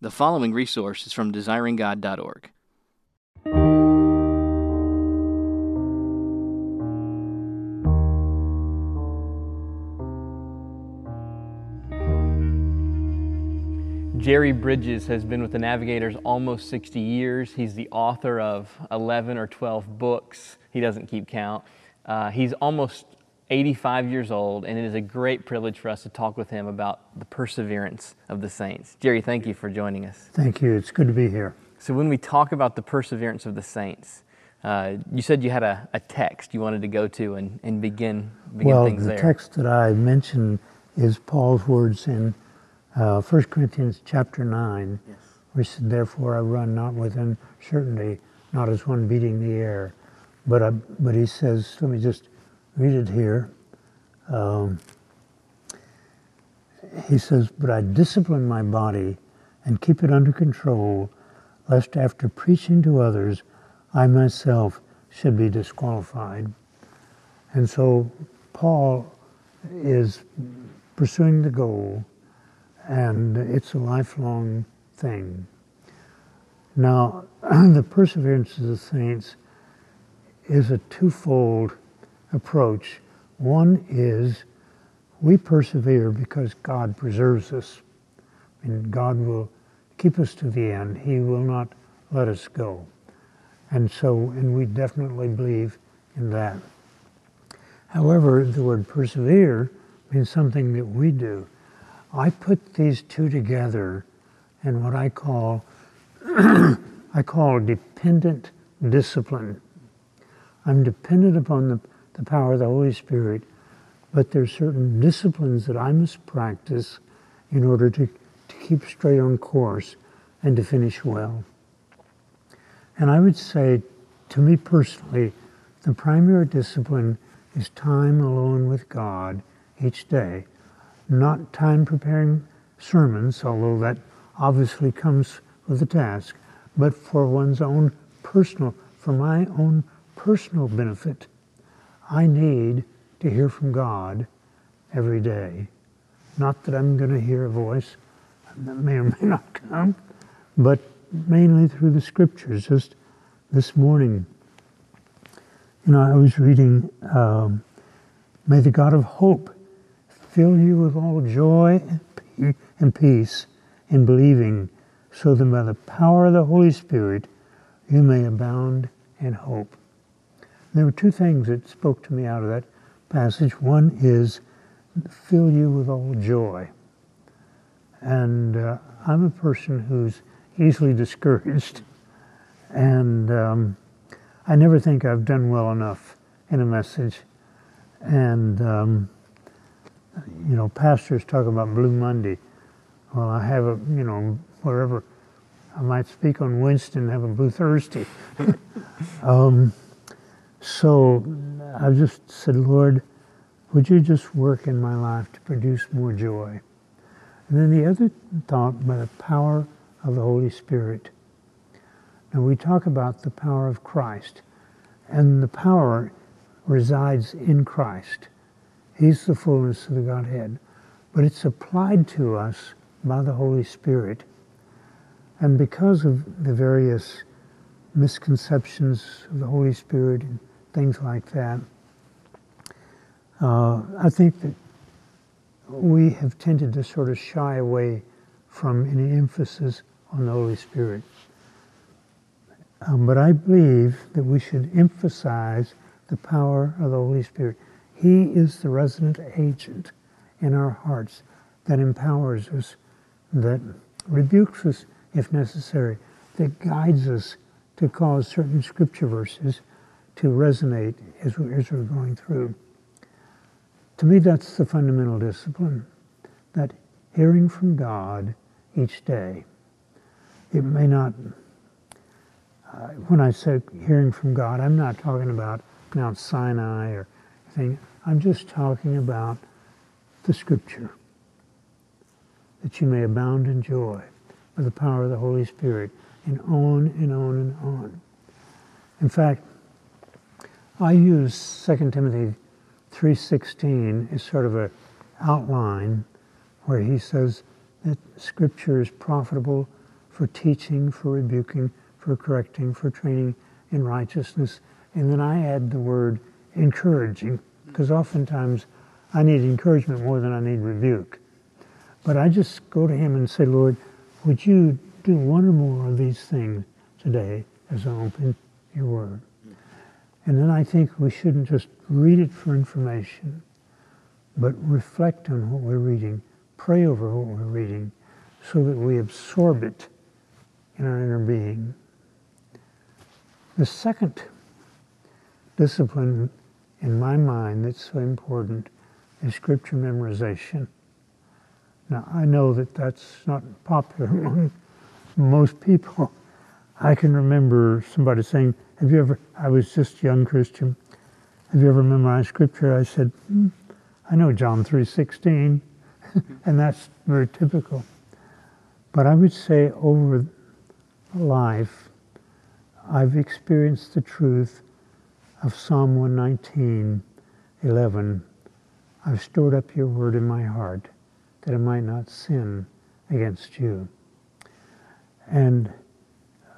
The following resource is from desiringgod.org. Jerry Bridges has been with the Navigators almost 60 years. He's the author of 11 or 12 books. He doesn't keep count. Uh, he's almost 85 years old, and it is a great privilege for us to talk with him about the perseverance of the saints. Jerry, thank you for joining us. Thank you. It's good to be here. So, when we talk about the perseverance of the saints, uh, you said you had a, a, text you wanted to go to and, and begin, begin well, things the there. text that I mentioned is Paul's words in uh, 1 Corinthians chapter 9, yes. where he said, Therefore I run not with uncertainty, not as one beating the air. But, I, but he says, let me just read it here. Um, he says, But I discipline my body and keep it under control, lest after preaching to others, I myself should be disqualified. And so Paul is pursuing the goal and it's a lifelong thing. Now, the perseverance of the saints is a twofold approach. One is we persevere because God preserves us, and God will keep us to the end. He will not let us go. And so, and we definitely believe in that. However, the word persevere means something that we do. I put these two together in what I call I call dependent discipline. I'm dependent upon the, the power of the Holy Spirit, but there's certain disciplines that I must practice in order to, to keep straight on course and to finish well. And I would say, to me personally, the primary discipline is time alone with God each day not time preparing sermons, although that obviously comes with the task, but for one's own personal, for my own personal benefit. I need to hear from God every day. Not that I'm going to hear a voice that may or may not come, but mainly through the scriptures. Just this morning, you know, I was reading, um, May the God of hope fill you with all joy and peace in believing, so that by the power of the Holy Spirit you may abound in hope. There were two things that spoke to me out of that passage. One is fill you with all joy. And uh, I'm a person who's easily discouraged. And um, I never think I've done well enough in a message. And um, you know, pastors talk about Blue Monday. Well, I have a, you know, wherever I might speak on Wednesday, have a Blue Thursday. um, so I just said, Lord, would you just work in my life to produce more joy? And then the other thought, by the power of the Holy Spirit. Now we talk about the power of Christ, and the power resides in Christ. He's the fullness of the Godhead. But it's applied to us by the Holy Spirit. And because of the various misconceptions of the Holy Spirit and things like that, uh, I think that we have tended to sort of shy away from any emphasis on the Holy Spirit. Um, but I believe that we should emphasize the power of the Holy Spirit. He is the resident agent in our hearts that empowers us, that rebukes us if necessary, that guides us to cause certain scripture verses to resonate as we're, going through. To me, that's the fundamental discipline, that hearing from God each day. It may not, uh, when I say hearing from God, I'm not talking about Mount Sinai or anything. I'm just talking about the scripture that you may abound in joy by the power of the Holy Spirit, and on and on and on. In fact, I use 2 Timothy 3.16 as sort of an outline where he says that Scripture is profitable for teaching, for rebuking, for correcting, for training in righteousness. And then I add the word encouraging, because oftentimes I need encouragement more than I need rebuke. But I just go to Him and say, Lord, would you do one or more of these things today as I open your word? And then I think we shouldn't just read it for information, but reflect on what we're reading, pray over what we're reading, so that we absorb it in our inner being. The second discipline in my mind that's so important is scripture memorization. Now, I know that that's not popular among most people. I can remember somebody saying, Have you ever, I was just a young Christian, have you ever memorized scripture? I said, mm, I know John 3.16, and that's very typical. But I would say over life, I've experienced the truth of Psalm 119, 11. I've stored up your word in my heart that I might not sin against you. And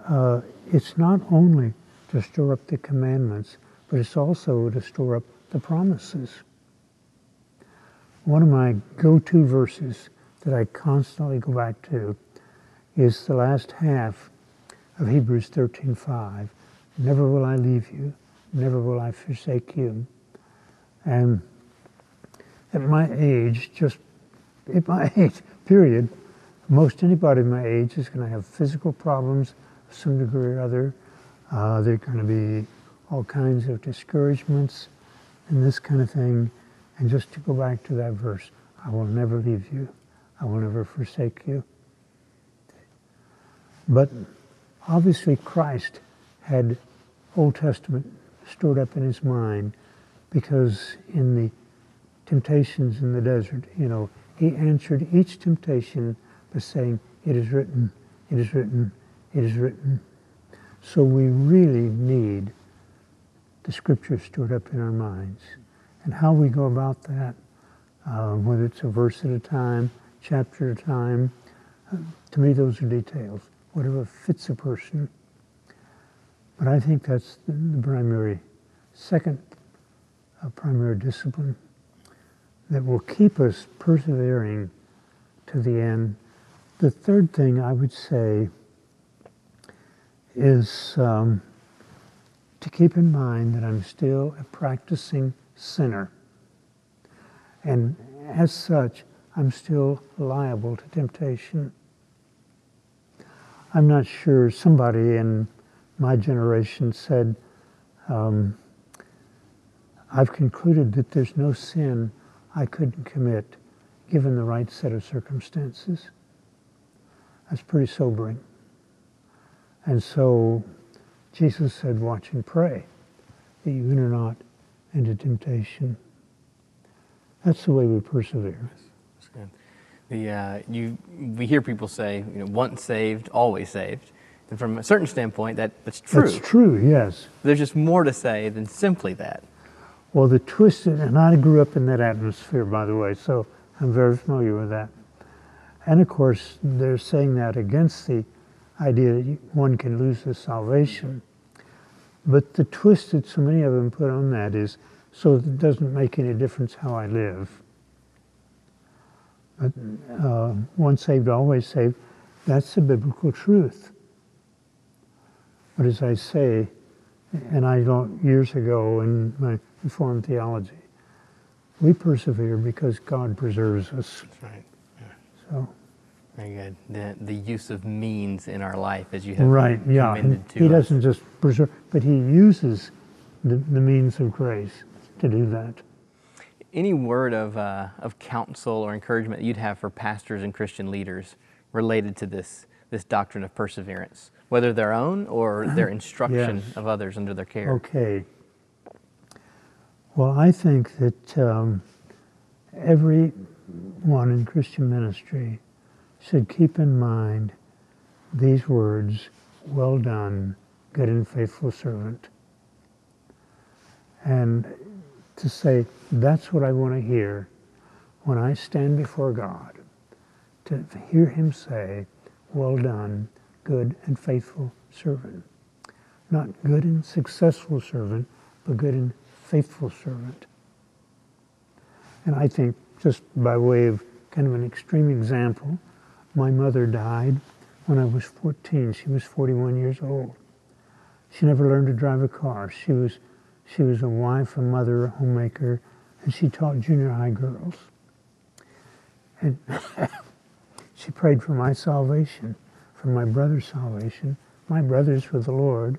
uh, it's not only to store up the commandments, but it's also to store up the promises. One of my go to verses that I constantly go back to is the last half of Hebrews 13:5. Never will I leave you, never will I forsake you. And at my age, just at my age, period, most anybody my age is going to have physical problems of some degree or other. Uh, there are going to be all kinds of discouragements and this kind of thing. And just to go back to that verse, I will never leave you. I will never forsake you. But obviously, Christ had Old Testament stored up in his mind because in the temptations in the desert, you know, he answered each temptation by saying, It is written, it is written, it is written. So we really need the scriptures stored up in our minds. And how we go about that, uh, whether it's a verse at a time, chapter at a time, uh, to me those are details whatever fits a person. But I think that's the, the primary, second uh, primary discipline that will keep us persevering to the end. The third thing I would say is um, to keep in mind that I'm still a practicing sinner. And as such, I'm still liable to temptation. I'm not sure, somebody in my generation said, um, I've concluded that there's no sin I couldn't commit given the right set of circumstances. That's pretty sobering. And so Jesus said, Watch and pray that you enter not into temptation. That's the way we persevere. The uh, you we hear people say, you know, once saved, always saved. And from a certain standpoint, that, that's true. That's true, yes. There's just more to say than simply that. Well, the twisted, and I grew up in that atmosphere, by the way, so I'm very familiar with that. And of course, they're saying that against the idea that one can lose his salvation. But the twist that so many of them put on that is so it doesn't make any difference how I live. But uh, once saved, always saved, that's the biblical truth. But as I say, and I don't, years ago in my Reformed theology, we persevere because God preserves us. That's right. Yeah. So. Very good. The, the use of means in our life, as you have right, yeah. he us. doesn't just preserve, but he uses the, the means of grace to do that. Any word of, uh, of counsel or encouragement you'd have for pastors and Christian leaders related to this, this doctrine of perseverance, whether their own or their instruction yes. of others under their care? Okay. Well, I think that um, everyone in Christian ministry should keep in mind these words Well done, good and faithful servant. And to say, That's what I want to hear when I stand before God, to hear Him say, Well done, good and faithful servant. Not good and successful servant, but good and faithful servant. And I think, just by way of kind of an extreme example, my mother died when I was 14. She was 41 years old. She never learned to drive a car. She was, she was a wife, a mother, a homemaker, and she taught junior high girls. And she prayed for my salvation, for my brother's salvation. My brother's with the Lord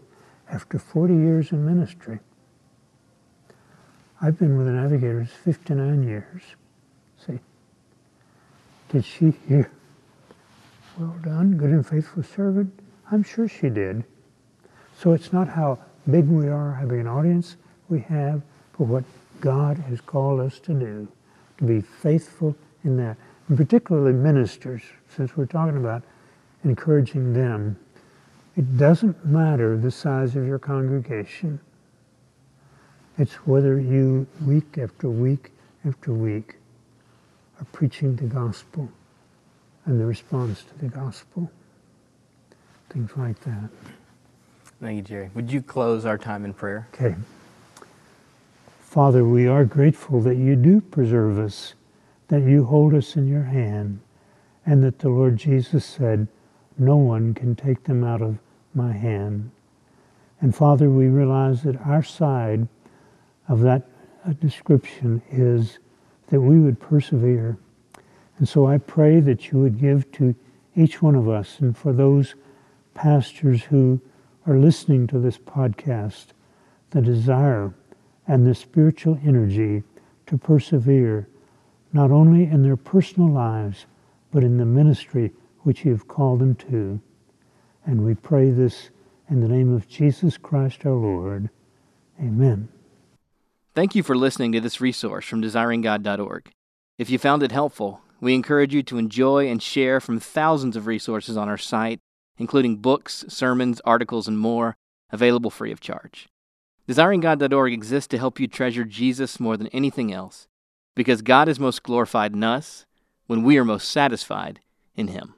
after 40 years in ministry. I've been with the Navigators 59 years. See, did she hear? Well done, good and faithful servant. I'm sure she did. So it's not how big we are having an audience we have, but what God has called us to do, to be faithful in that. And particularly ministers, since we're talking about encouraging them. It doesn't matter the size of your congregation. It's whether you, week after week after week, are preaching the gospel and the response to the gospel. Things like that. Thank you, Jerry. Would you close our time in prayer? Okay. Father, we are grateful that you do preserve us, that you hold us in your hand, and that the Lord Jesus said, No one can take them out of my hand. And Father, we realize that our side of that uh, description is that we would persevere. And so I pray that you would give to each one of us, and for those pastors who are listening to this podcast the desire and the spiritual energy to persevere, not only in their personal lives, but in the ministry which you have called them to. And we pray this in the name of Jesus Christ our Lord. Amen. Thank you for listening to this resource from desiringgod.org. If you found it helpful, we encourage you to enjoy and share from thousands of resources on our site including books, sermons, articles, and more, available free of charge. DesiringGod.org exists to help you treasure Jesus more than anything else, because God is most glorified in us when we are most satisfied in Him.